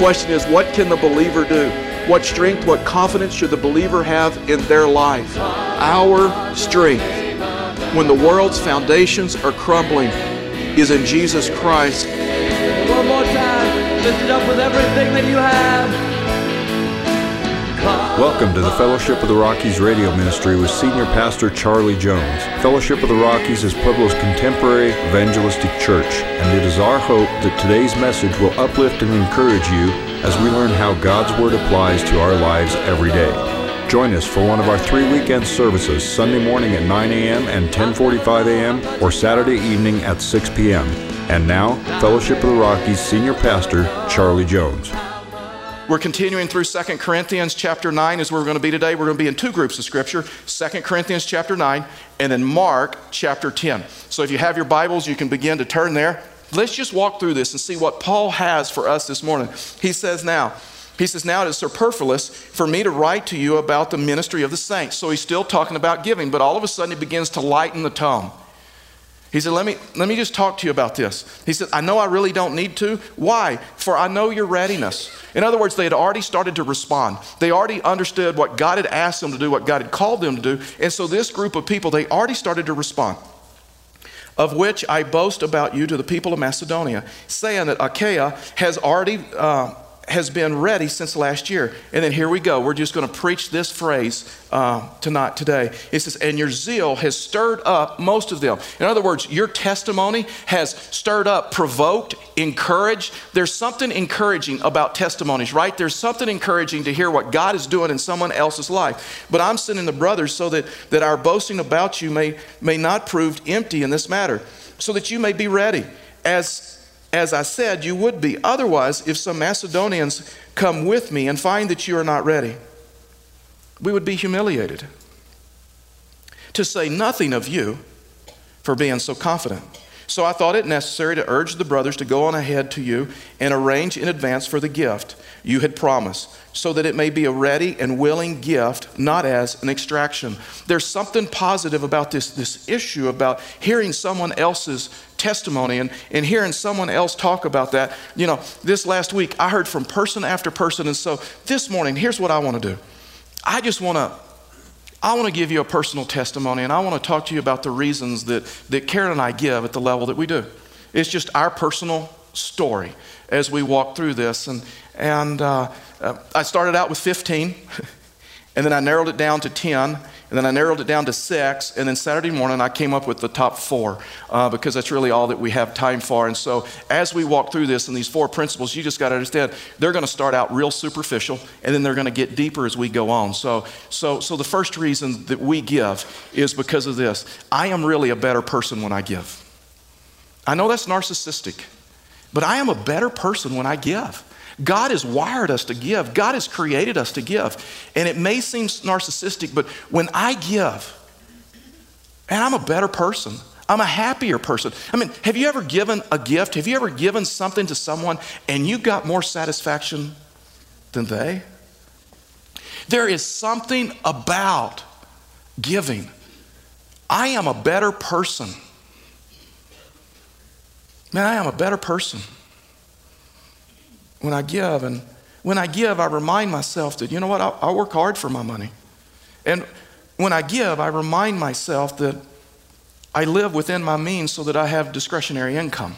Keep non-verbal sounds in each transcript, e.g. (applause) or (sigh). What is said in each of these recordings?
question is what can the believer do? What strength, what confidence should the believer have in their life? Our strength, when the world's foundations are crumbling, is in Jesus Christ. One more time, lift it up with everything that you have. Welcome to the Fellowship of the Rockies radio ministry with Senior Pastor Charlie Jones. Fellowship of the Rockies is Pueblo's contemporary evangelistic church, and it is our hope that today's message will uplift and encourage you as we learn how God's Word applies to our lives every day. Join us for one of our three weekend services, Sunday morning at 9 a.m. and 10:45 a.m., or Saturday evening at 6 p.m. And now, Fellowship of the Rockies Senior Pastor Charlie Jones. We're continuing through 2 Corinthians chapter 9 is where we're going to be today. We're going to be in two groups of scripture 2 Corinthians chapter 9 and then Mark chapter 10. So if you have your Bibles, you can begin to turn there. Let's just walk through this and see what Paul has for us this morning. He says, Now, he says, Now it is superfluous for me to write to you about the ministry of the saints. So he's still talking about giving, but all of a sudden he begins to lighten the tone. He said, let me, let me just talk to you about this. He said, I know I really don't need to. Why? For I know your readiness. In other words, they had already started to respond. They already understood what God had asked them to do, what God had called them to do. And so this group of people, they already started to respond. Of which I boast about you to the people of Macedonia, saying that Achaia has already. Uh, has been ready since last year. And then here we go. We're just going to preach this phrase uh, tonight, today. It says, and your zeal has stirred up most of them. In other words, your testimony has stirred up, provoked, encouraged. There's something encouraging about testimonies, right? There's something encouraging to hear what God is doing in someone else's life. But I'm sending the brothers so that, that our boasting about you may, may not prove empty in this matter, so that you may be ready. As as I said, you would be. Otherwise, if some Macedonians come with me and find that you are not ready, we would be humiliated. To say nothing of you for being so confident. So I thought it necessary to urge the brothers to go on ahead to you and arrange in advance for the gift you had promised, so that it may be a ready and willing gift, not as an extraction. There's something positive about this, this issue about hearing someone else's testimony and, and hearing someone else talk about that. You know, this last week I heard from person after person, and so this morning, here's what I want to do. I just want to I want to give you a personal testimony, and I want to talk to you about the reasons that, that Karen and I give at the level that we do. It's just our personal story as we walk through this. And, and uh, uh, I started out with 15, (laughs) and then I narrowed it down to 10, and then I narrowed it down to six. And then Saturday morning, I came up with the top four uh, because that's really all that we have time for. And so, as we walk through this and these four principles, you just got to understand they're going to start out real superficial and then they're going to get deeper as we go on. So, so, so, the first reason that we give is because of this I am really a better person when I give. I know that's narcissistic, but I am a better person when I give. God has wired us to give, God has created us to give. And it may seem narcissistic, but when I give, and I'm a better person. I'm a happier person. I mean, have you ever given a gift? Have you ever given something to someone and you got more satisfaction than they? There is something about giving. I am a better person. Man, I am a better person when I give. And when I give, I remind myself that, you know what, I, I work hard for my money. And when I give, I remind myself that I live within my means so that I have discretionary income.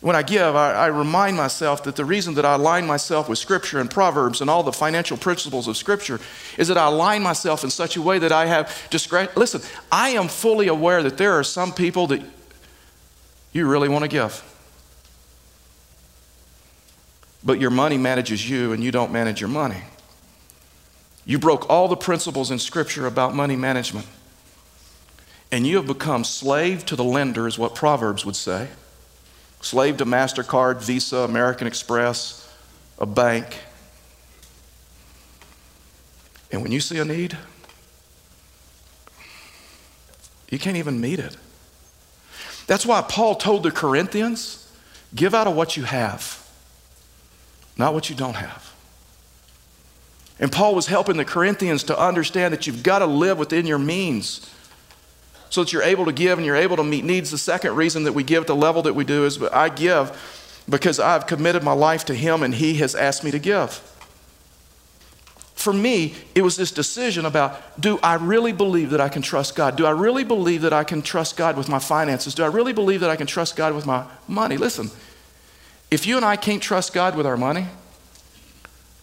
When I give, I, I, remind myself that the reason that I align myself with Scripture and Proverbs and all the financial principles of Scripture is that I align myself in such a way that I have discretion. Listen, I am fully aware that there are some people that you really want to give but your money manages you and you don't manage your money. You broke all the principles in Scripture about money management. And you have become slave to the lender, is what Proverbs would say. Slave to MasterCard, Visa, American Express, a bank. And when you see a need, you can't even meet it. That's why Paul told the Corinthians give out of what you have not what you don't have. And Paul was helping the Corinthians to understand that you've got to live within your means so that you're able to give and you're able to meet needs. The second reason that we give at the level that we do is I give because I've committed my life to Him and He has asked me to give. For me, it was this decision about do I really believe that I can trust God? Do I really believe that I can trust God with my finances? Do I really believe that I can trust God with my money? Listen, if you and I can't trust God with our money,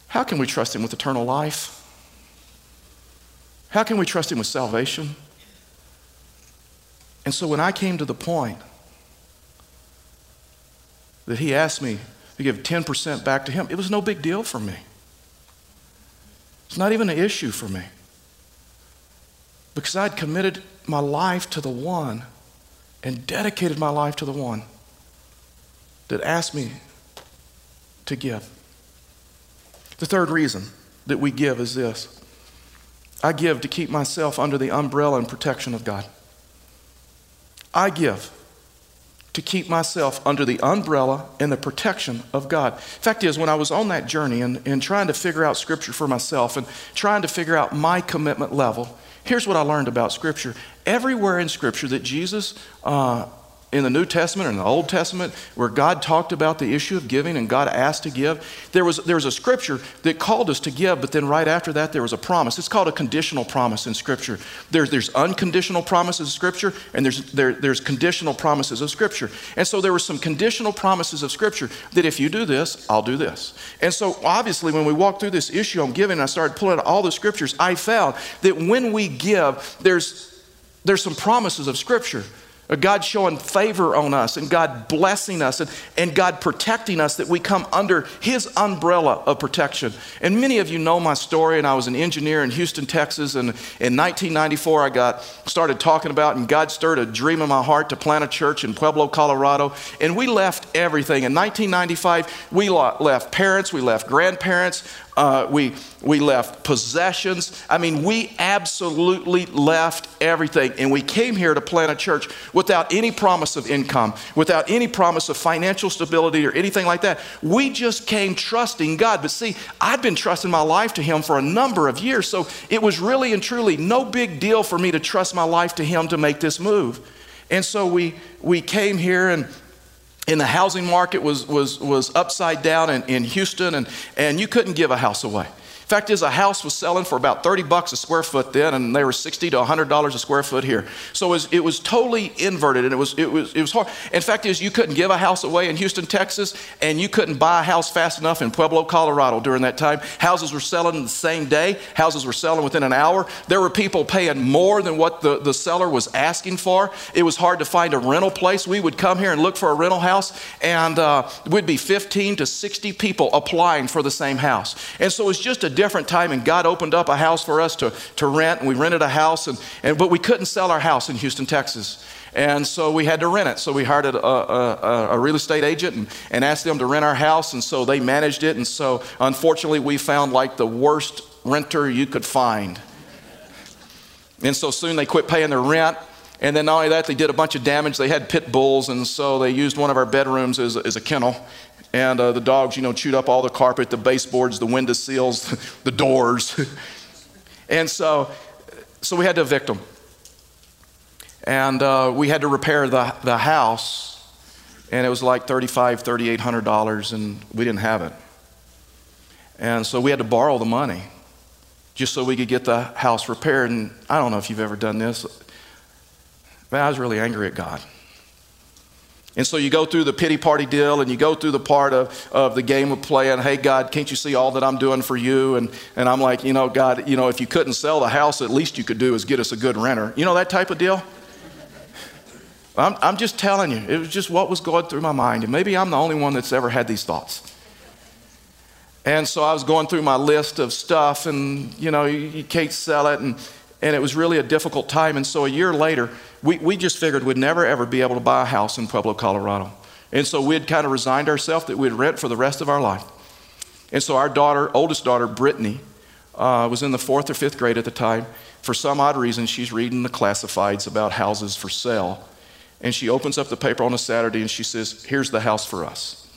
how can we trust Him with eternal life? How can we trust Him with salvation? And so when I came to the point that He asked me to give 10% back to Him, it was no big deal for me. It's not even an issue for me. Because I'd committed my life to the one and dedicated my life to the one that asked me to give. The third reason that we give is this I give to keep myself under the umbrella and protection of God. I give to keep myself under the umbrella and the protection of God. Fact is, when I was on that journey and, and trying to figure out Scripture for myself and trying to figure out my commitment level, here's what I learned about Scripture. Everywhere in Scripture that Jesus uh, in the New Testament in the Old Testament where God talked about the issue of giving and God asked to give, there was, there was a scripture that called us to give, but then right after that, there was a promise. It's called a conditional promise in Scripture. There's, there's unconditional promises of Scripture, and there's, there, there's conditional promises of Scripture. And so there were some conditional promises of Scripture that if you do this, I'll do this. And so obviously, when we walked through this issue on giving, I started pulling out all the Scriptures, I found that when we give, there's, there's some promises of Scripture Uh, God showing favor on us and God blessing us and, and God protecting us that we come under His umbrella of protection. And many of you know my story, and I was an engineer in Houston, Texas. And in 1994, I got started talking about, and God stirred a dream in my heart to plant a church in Pueblo, Colorado. And we left everything. In 1995, we left parents, we left grandparents, uh, we, we left possessions. I mean, we absolutely left everything. And we came here to plant a church without any promise of income, without any promise of financial stability or anything like that. We just came trusting God. But see, I'd been trusting my life to Him for a number of years. So it was really and truly no big deal for me to trust my life to Him to make this move. And so we, we came here and and the housing market was, was, was upside down in, in Houston, and, and you couldn't give a house away. Fact is, a house was selling for about 30 bucks a square foot then, and they were 60 to 100 dollars a square foot here. So it was, it was totally inverted, and it was, it, was, it was hard. In fact, is you couldn't give a house away in Houston, Texas, and you couldn't buy a house fast enough in Pueblo, Colorado during that time. Houses were selling the same day. Houses were selling within an hour. There were people paying more than what the, the seller was asking for. It was hard to find a rental place. We would come here and look for a rental house, and uh, we'd be 15 to 60 people applying for the same house. And so it was just a different time, and God opened up a house for us to, to rent, and we rented a house, and, and, but we couldn't sell our house in Houston, Texas. And so we had to rent it. So we hired a, a, a, real estate agent and, and asked them to rent our house, and so they managed it. And so unfortunately, we found like the worst renter you could find. And so soon they quit paying their rent. And then not only that, they did a bunch of damage. They had pit bulls, and so they used one of our bedrooms as, as a kennel. And uh, the dogs, you know, chewed up all the carpet, the baseboards, the window seals, (laughs) the doors. (laughs) and so, so we had to evict them. And uh, we had to repair the, the house. And it was like $3,500, $3,800, and we didn't have it. And so we had to borrow the money just so we could get the house repaired. And I don't know if you've ever done this, but I was really angry at God. And so you go through the pity party deal and you go through the part of, of the game of playing, hey, God, can't you see all that I'm doing for you? And, and I'm like, you know, God, you know, if you couldn't sell the house, at least you could do is get us a good renter. You know that type of deal? I'm, I'm just telling you, it was just what was going through my mind. And maybe I'm the only one that's ever had these thoughts. And so I was going through my list of stuff, and, you know, you, you can't sell it. And, and it was really a difficult time. And so a year later, we, we just figured we'd never ever be able to buy a house in Pueblo, Colorado. And so we'd kind of resigned ourselves that we'd rent for the rest of our life. And so our daughter, oldest daughter, Brittany, uh, was in the fourth or fifth grade at the time. For some odd reason, she's reading the classifieds about houses for sale. And she opens up the paper on a Saturday and she says, Here's the house for us.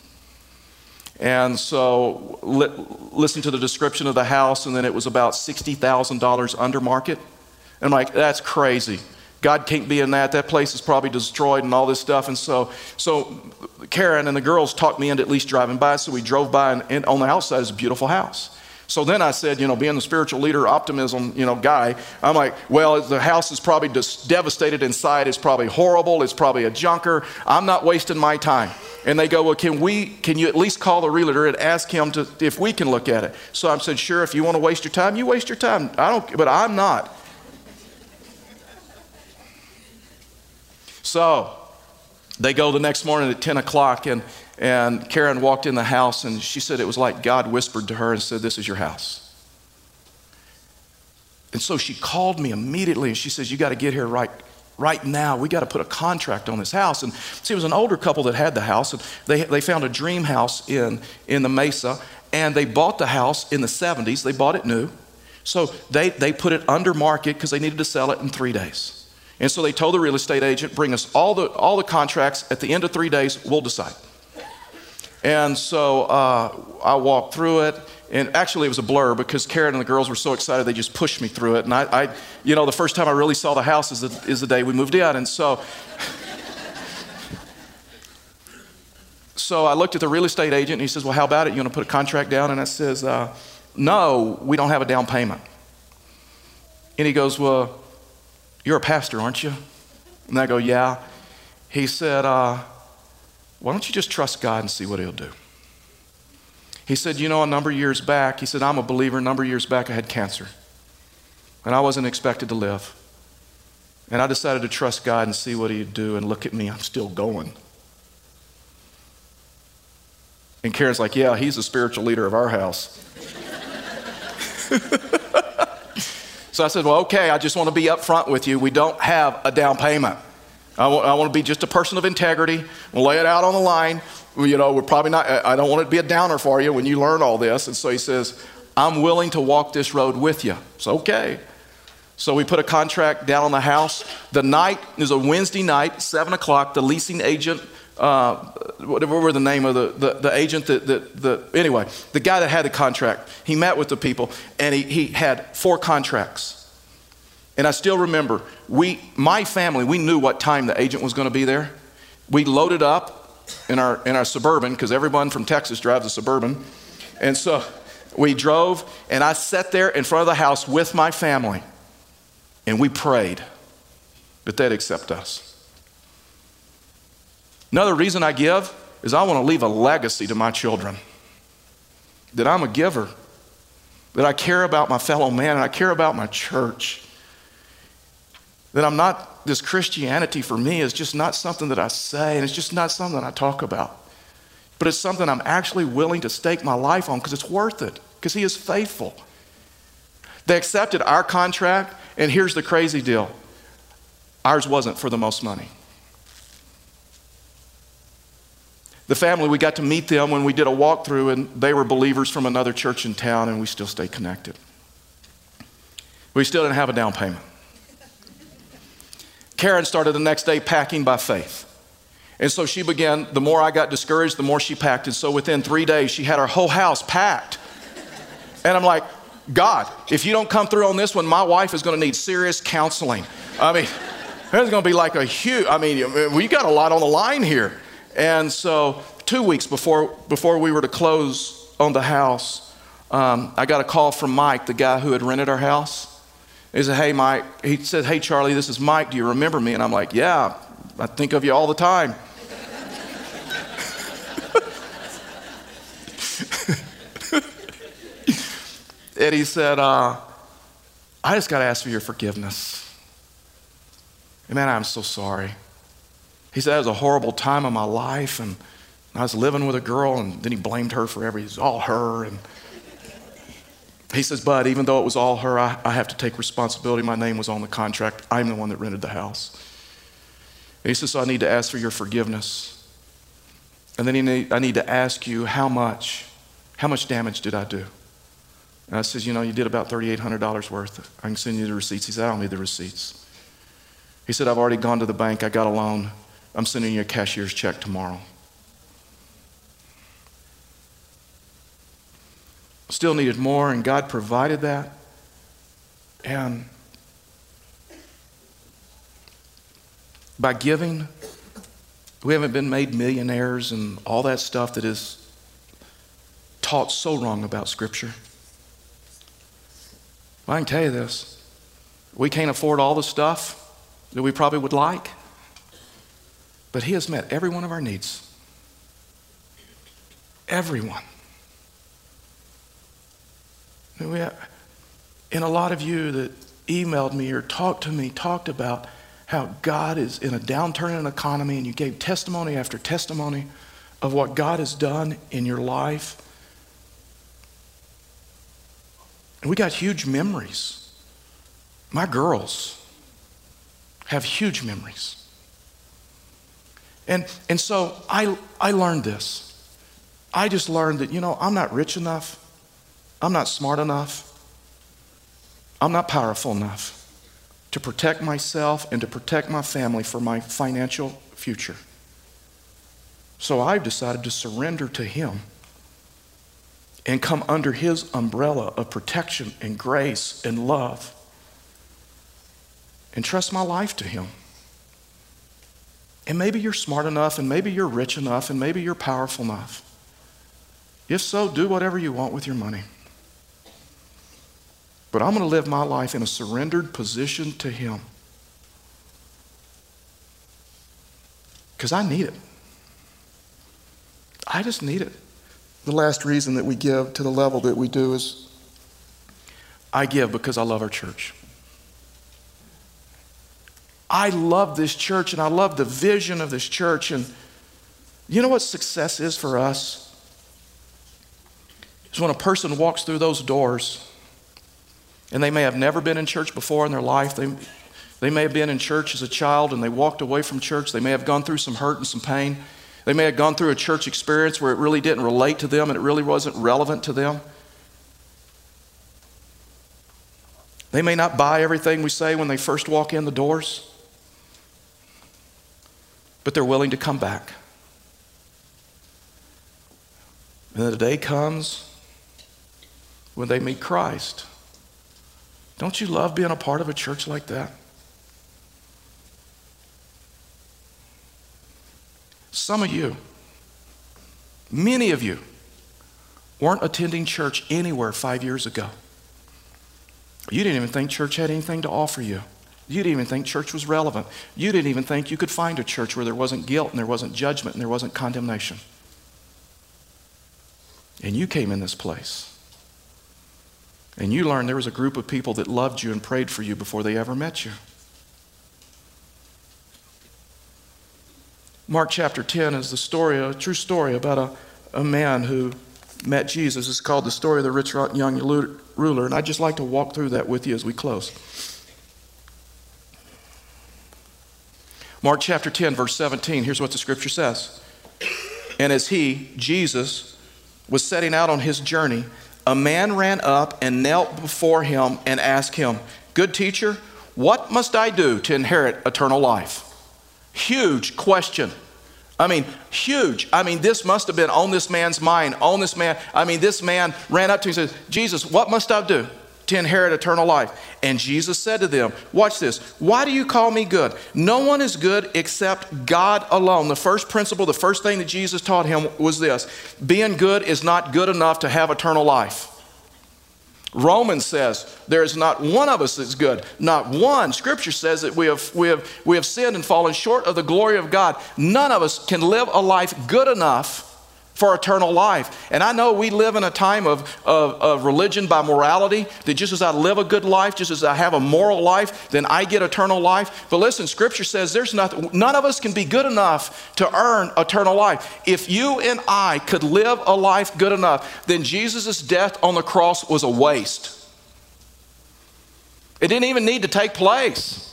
And so, li- listen to the description of the house, and then it was about $60,000 under market. And I'm like, That's crazy. God can't be in that. That place is probably destroyed and all this stuff. And so, so Karen and the girls talked me into at least driving by. So we drove by, and, and on the outside is a beautiful house. So then I said, you know, being the spiritual leader, optimism, you know, guy, I'm like, well, the house is probably just devastated inside. It's probably horrible. It's probably a junker. I'm not wasting my time. And they go, well, can we, can you at least call the realtor and ask him to, if we can look at it? So I said, sure, if you want to waste your time, you waste your time. I don't, but I'm not. So they go the next morning at 10 o'clock and and Karen walked in the house and she said it was like God whispered to her and said, This is your house. And so she called me immediately and she says, You got to get here right, right now. We got to put a contract on this house. And see, it was an older couple that had the house. And they, they found a dream house in, in the Mesa and they bought the house in the 70s. They bought it new. So they, they put it under market because they needed to sell it in three days. And so they told the real estate agent, bring us all the, all the contracts. At the end of three days, we'll decide. And so uh, I walked through it. And actually, it was a blur because Karen and the girls were so excited they just pushed me through it. And I, I you know, the first time I really saw the house is the, is the day we moved in. And so, so I looked at the real estate agent and he says, Well, how about it? You want to put a contract down? And I says, uh, No, we don't have a down payment. And he goes, Well, you're a pastor, aren't you? And I go, Yeah. He said, uh, why don't you just trust God and see what He'll do? He said, You know, a number of years back, he said, I'm a believer. A number of years back, I had cancer. And I wasn't expected to live. And I decided to trust God and see what He'd do. And look at me, I'm still going. And Karen's like, Yeah, he's the spiritual leader of our house. (laughs) so I said, Well, okay, I just want to be upfront with you. We don't have a down payment. I want, I want to be just a person of integrity. We'll lay it out on the line. You know, we're probably not, I don't want it to be a downer for you when you learn all this. And so he says, I'm willing to walk this road with you. It's okay. So we put a contract down on the house. The night is a Wednesday night, 7 o'clock. The leasing agent, uh, whatever were the name of the, the, the agent that, that, the, anyway, the guy that had the contract, he met with the people and he, he had four contracts. And I still remember, we, my family, we knew what time the agent was going to be there. We loaded up in our, in our suburban, because everyone from Texas drives a suburban. And so we drove, and I sat there in front of the house with my family, and we prayed that they'd accept us. Another reason I give is I want to leave a legacy to my children that I'm a giver, that I care about my fellow man, and I care about my church. That I'm not, this Christianity for me is just not something that I say, and it's just not something that I talk about. But it's something I'm actually willing to stake my life on because it's worth it, because He is faithful. They accepted our contract, and here's the crazy deal ours wasn't for the most money. The family, we got to meet them when we did a walkthrough, and they were believers from another church in town, and we still stayed connected. We still didn't have a down payment. Karen started the next day packing by faith. And so she began, the more I got discouraged, the more she packed. And so within three days, she had her whole house packed. And I'm like, God, if you don't come through on this one, my wife is going to need serious counseling. I mean, there's going to be like a huge, I mean, we got a lot on the line here. And so, two weeks before, before we were to close on the house, um, I got a call from Mike, the guy who had rented our house. He said, Hey, Mike. He said, Hey, Charlie, this is Mike. Do you remember me? And I'm like, Yeah, I think of you all the time. (laughs) and he said, uh, I just got to ask for your forgiveness. And man, I'm so sorry. He said, It was a horrible time of my life, and I was living with a girl, and then he blamed her for everything. It was all her. And he says, But even though it was all her, I, I have to take responsibility. My name was on the contract. I'm the one that rented the house. And he says, So I need to ask for your forgiveness. And then need, I need to ask you how much, how much damage did I do? And I says, You know, you did about $3,800 worth. I can send you the receipts. He said, I don't need the receipts. He said, I've already gone to the bank. I got a loan. I'm sending you a cashier's check tomorrow. still needed more, and God provided that. And by giving. We haven't been made millionaires and all that stuff that is taught so wrong about Scripture. I can tell you this we can't afford all the stuff that we probably would like, but He has met every one of our needs. Everyone. And a lot of you that emailed me or talked to me talked about how God is in a downturn in an economy, and you gave testimony after testimony of what God has done in your life. And we got huge memories. My girls have huge memories. And, and so I, I learned this. I just learned that, you know, I'm not rich enough. I'm not smart enough. I'm not powerful enough to protect myself and to protect my family for my financial future. So I've decided to surrender to Him and come under His umbrella of protection and grace and love and trust my life to Him. And maybe you're smart enough, and maybe you're rich enough, and maybe you're powerful enough. If so, do whatever you want with your money. But I'm going to live my life in a surrendered position to Him. Because I need it. I just need it. The last reason that we give to the level that we do is I give because I love our church. I love this church and I love the vision of this church. And you know what success is for us? It's when a person walks through those doors and they may have never been in church before in their life. They, they may have been in church as a child and they walked away from church. They may have gone through some hurt and some pain. They may have gone through a church experience where it really didn't relate to them and it really wasn't relevant to them. They may not buy everything we say when they first walk in the doors, but they're willing to come back. And then the day comes when they meet Christ. Don't you love being a part of a church like that? Some of you, many of you, weren't attending church anywhere five years ago. You didn't even think church had anything to offer you. You didn't even think church was relevant. You didn't even think you could find a church where there wasn't guilt and there wasn't judgment and there wasn't condemnation. And you came in this place. And you learned there was a group of people that loved you and prayed for you before they ever met you. Mark chapter 10 is the story, a true story about a, a man who met Jesus. It's called the story of the rich young ruler. And I'd just like to walk through that with you as we close. Mark chapter 10, verse 17, here's what the scripture says. And as he, Jesus, was setting out on his journey, a man ran up and knelt before him and asked him, Good teacher, what must I do to inherit eternal life? Huge question. I mean, huge. I mean, this must have been on this man's mind, on this man. I mean, this man ran up to him and says, Jesus, what must I do? To inherit eternal life. And Jesus said to them, Watch this. Why do you call me good? No one is good except God alone. The first principle, the first thing that Jesus taught him was this being good is not good enough to have eternal life. Romans says there is not one of us that's good. Not one. Scripture says that we have, we, have, we have sinned and fallen short of the glory of God. None of us can live a life good enough for eternal life. And I know we live in a time of, of, of, religion by morality, that just as I live a good life, just as I have a moral life, then I get eternal life. But listen, Scripture says there's nothing, none of us can be good enough to earn eternal life. If you and I could live a life good enough, then Jesus' death on the cross was a waste. It didn't even need to take place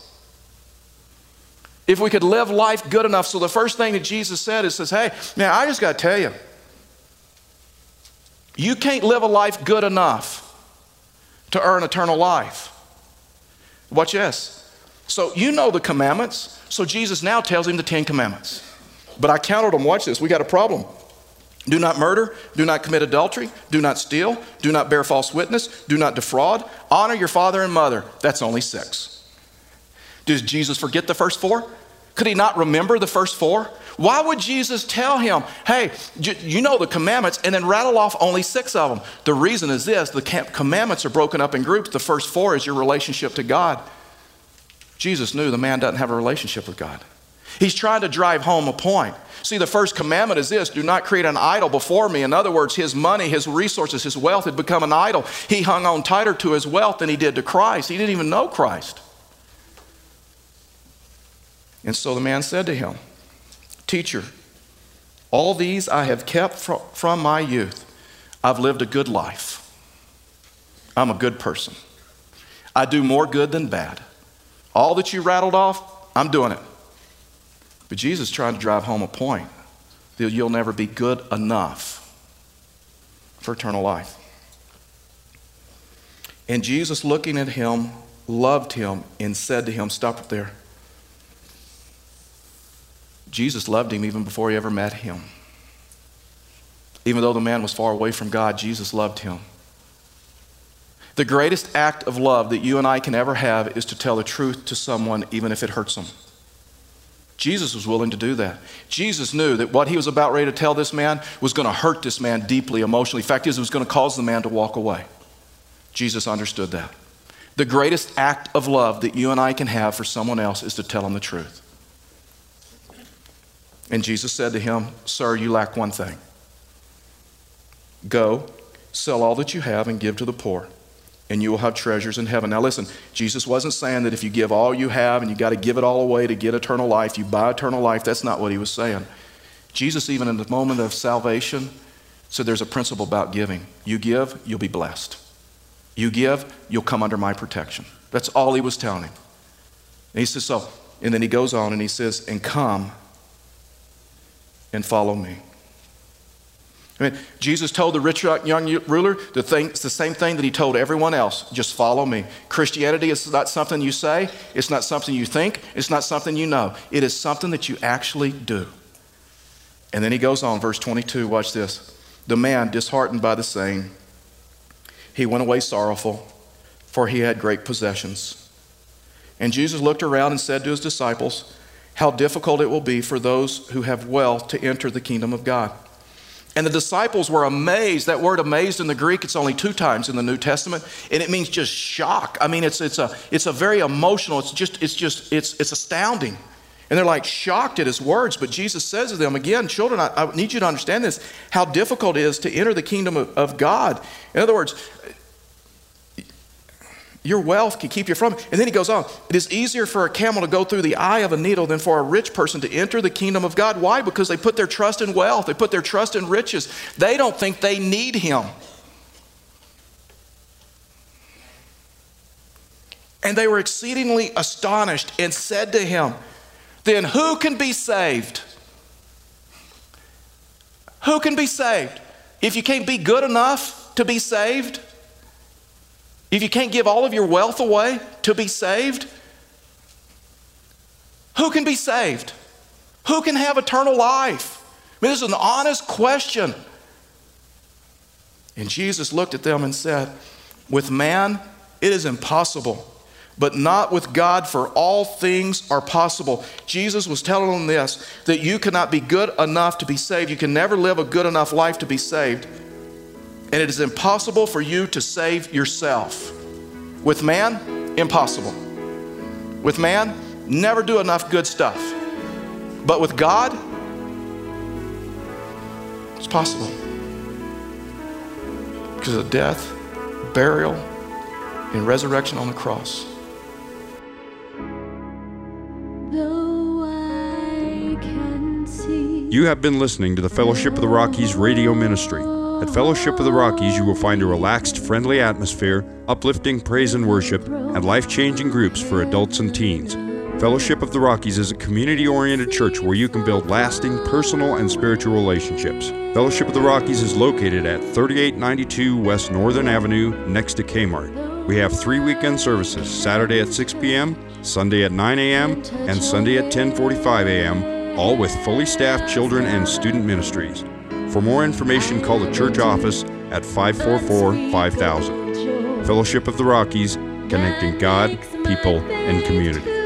if we could live life good enough. So the first thing that Jesus said is says, "Hey, now I just got to tell you, you can't live a life good enough to earn eternal life. Watch this. So you know the commandments. So Jesus now tells him the Ten Commandments. But I counted them. Watch this. We got a problem. Do not murder, do not commit adultery, do not steal, do not bear false witness, do not defraud, honor your father and mother. That's only six. Does Jesus forget the first four? Could he not remember the first four? Why would Jesus tell him, hey, you know the commandments, and then rattle off only six of them? The reason is this the commandments are broken up in groups. The first four is your relationship to God. Jesus knew the man doesn't have a relationship with God. He's trying to drive home a point. See, the first commandment is this do not create an idol before me. In other words, his money, his resources, his wealth had become an idol. He hung on tighter to his wealth than he did to Christ. He didn't even know Christ. And so the man said to him, Teacher, all these I have kept from my youth. I've lived a good life. I'm a good person. I do more good than bad. All that you rattled off, I'm doing it. But Jesus trying to drive home a point that you'll never be good enough for eternal life. And Jesus, looking at him, loved him and said to him, Stop there. Jesus loved him even before he ever met him. Even though the man was far away from God, Jesus loved him. The greatest act of love that you and I can ever have is to tell the truth to someone, even if it hurts them. Jesus was willing to do that. Jesus knew that what he was about ready to tell this man was going to hurt this man deeply emotionally. In fact it was going to cause the man to walk away. Jesus understood that. The greatest act of love that you and I can have for someone else is to tell them the truth. And Jesus said to him, Sir, you lack one thing. Go, sell all that you have, and give to the poor and you will have treasures in heaven. Now, listen, Jesus wasn't saying that if you give all you have and you got to give it all away to get eternal life, you buy eternal life. That's not what he was saying. Jesus, even in the moment of salvation, said there's a principle about giving. You give, you'll be blessed. You give, you'll come under my protection. That's all he was telling him. And he says, so, and then he goes on and he says, and come and follow me. I mean, Jesus told the rich young ruler the, thing, it's the same thing that he told everyone else just follow me. Christianity is not something you say, it's not something you think, it's not something you know. It is something that you actually do. And then he goes on, verse 22, watch this. The man, disheartened by the saying, he went away sorrowful, for he had great possessions. And Jesus looked around and said to his disciples, How difficult it will be for those who have wealth to enter the kingdom of God. And the disciples were amazed. That word amazed in the Greek, it's only two times in the New Testament, and it means just shock. I mean, it's, it's, a, it's a very emotional, it's just, it's just, it's, it's astounding. And they're like shocked at his words. But Jesus says to them, again, children, I, I need you to understand this, how difficult it is to enter the kingdom of, of God. In other words, your wealth can keep you from it. And then he goes on, it is easier for a camel to go through the eye of a needle than for a rich person to enter the kingdom of God. Why? Because they put their trust in wealth, they put their trust in riches. They don't think they need him. And they were exceedingly astonished and said to him, Then who can be saved? Who can be saved? If you can't be good enough to be saved, if you can't give all of your wealth away to be saved, who can be saved? Who can have eternal life? I mean, this is an honest question. And Jesus looked at them and said, With man, it is impossible, but not with God, for all things are possible. Jesus was telling them this that you cannot be good enough to be saved. You can never live a good enough life to be saved and it is impossible for you to save yourself. With man, impossible. With man, never do enough good stuff. But with God, it's possible. Because of death, burial, and resurrection on the cross. You have been listening to the Fellowship of the Rockies radio ministry. At Fellowship of the Rockies, you will find a relaxed, friendly atmosphere, uplifting praise and worship, and life changing groups for adults and teens. Fellowship of the Rockies is a community oriented church where you can build lasting personal and spiritual relationships. Fellowship of the Rockies is located at 3892 West Northern Avenue next to Kmart. We have three weekend services Saturday at 6 p.m., Sunday at 9 a.m., and Sunday at 10:45 a.m., all with fully staffed children and student ministries. For more information, call the church office at 544 5000. Fellowship of the Rockies, connecting God, people, and community.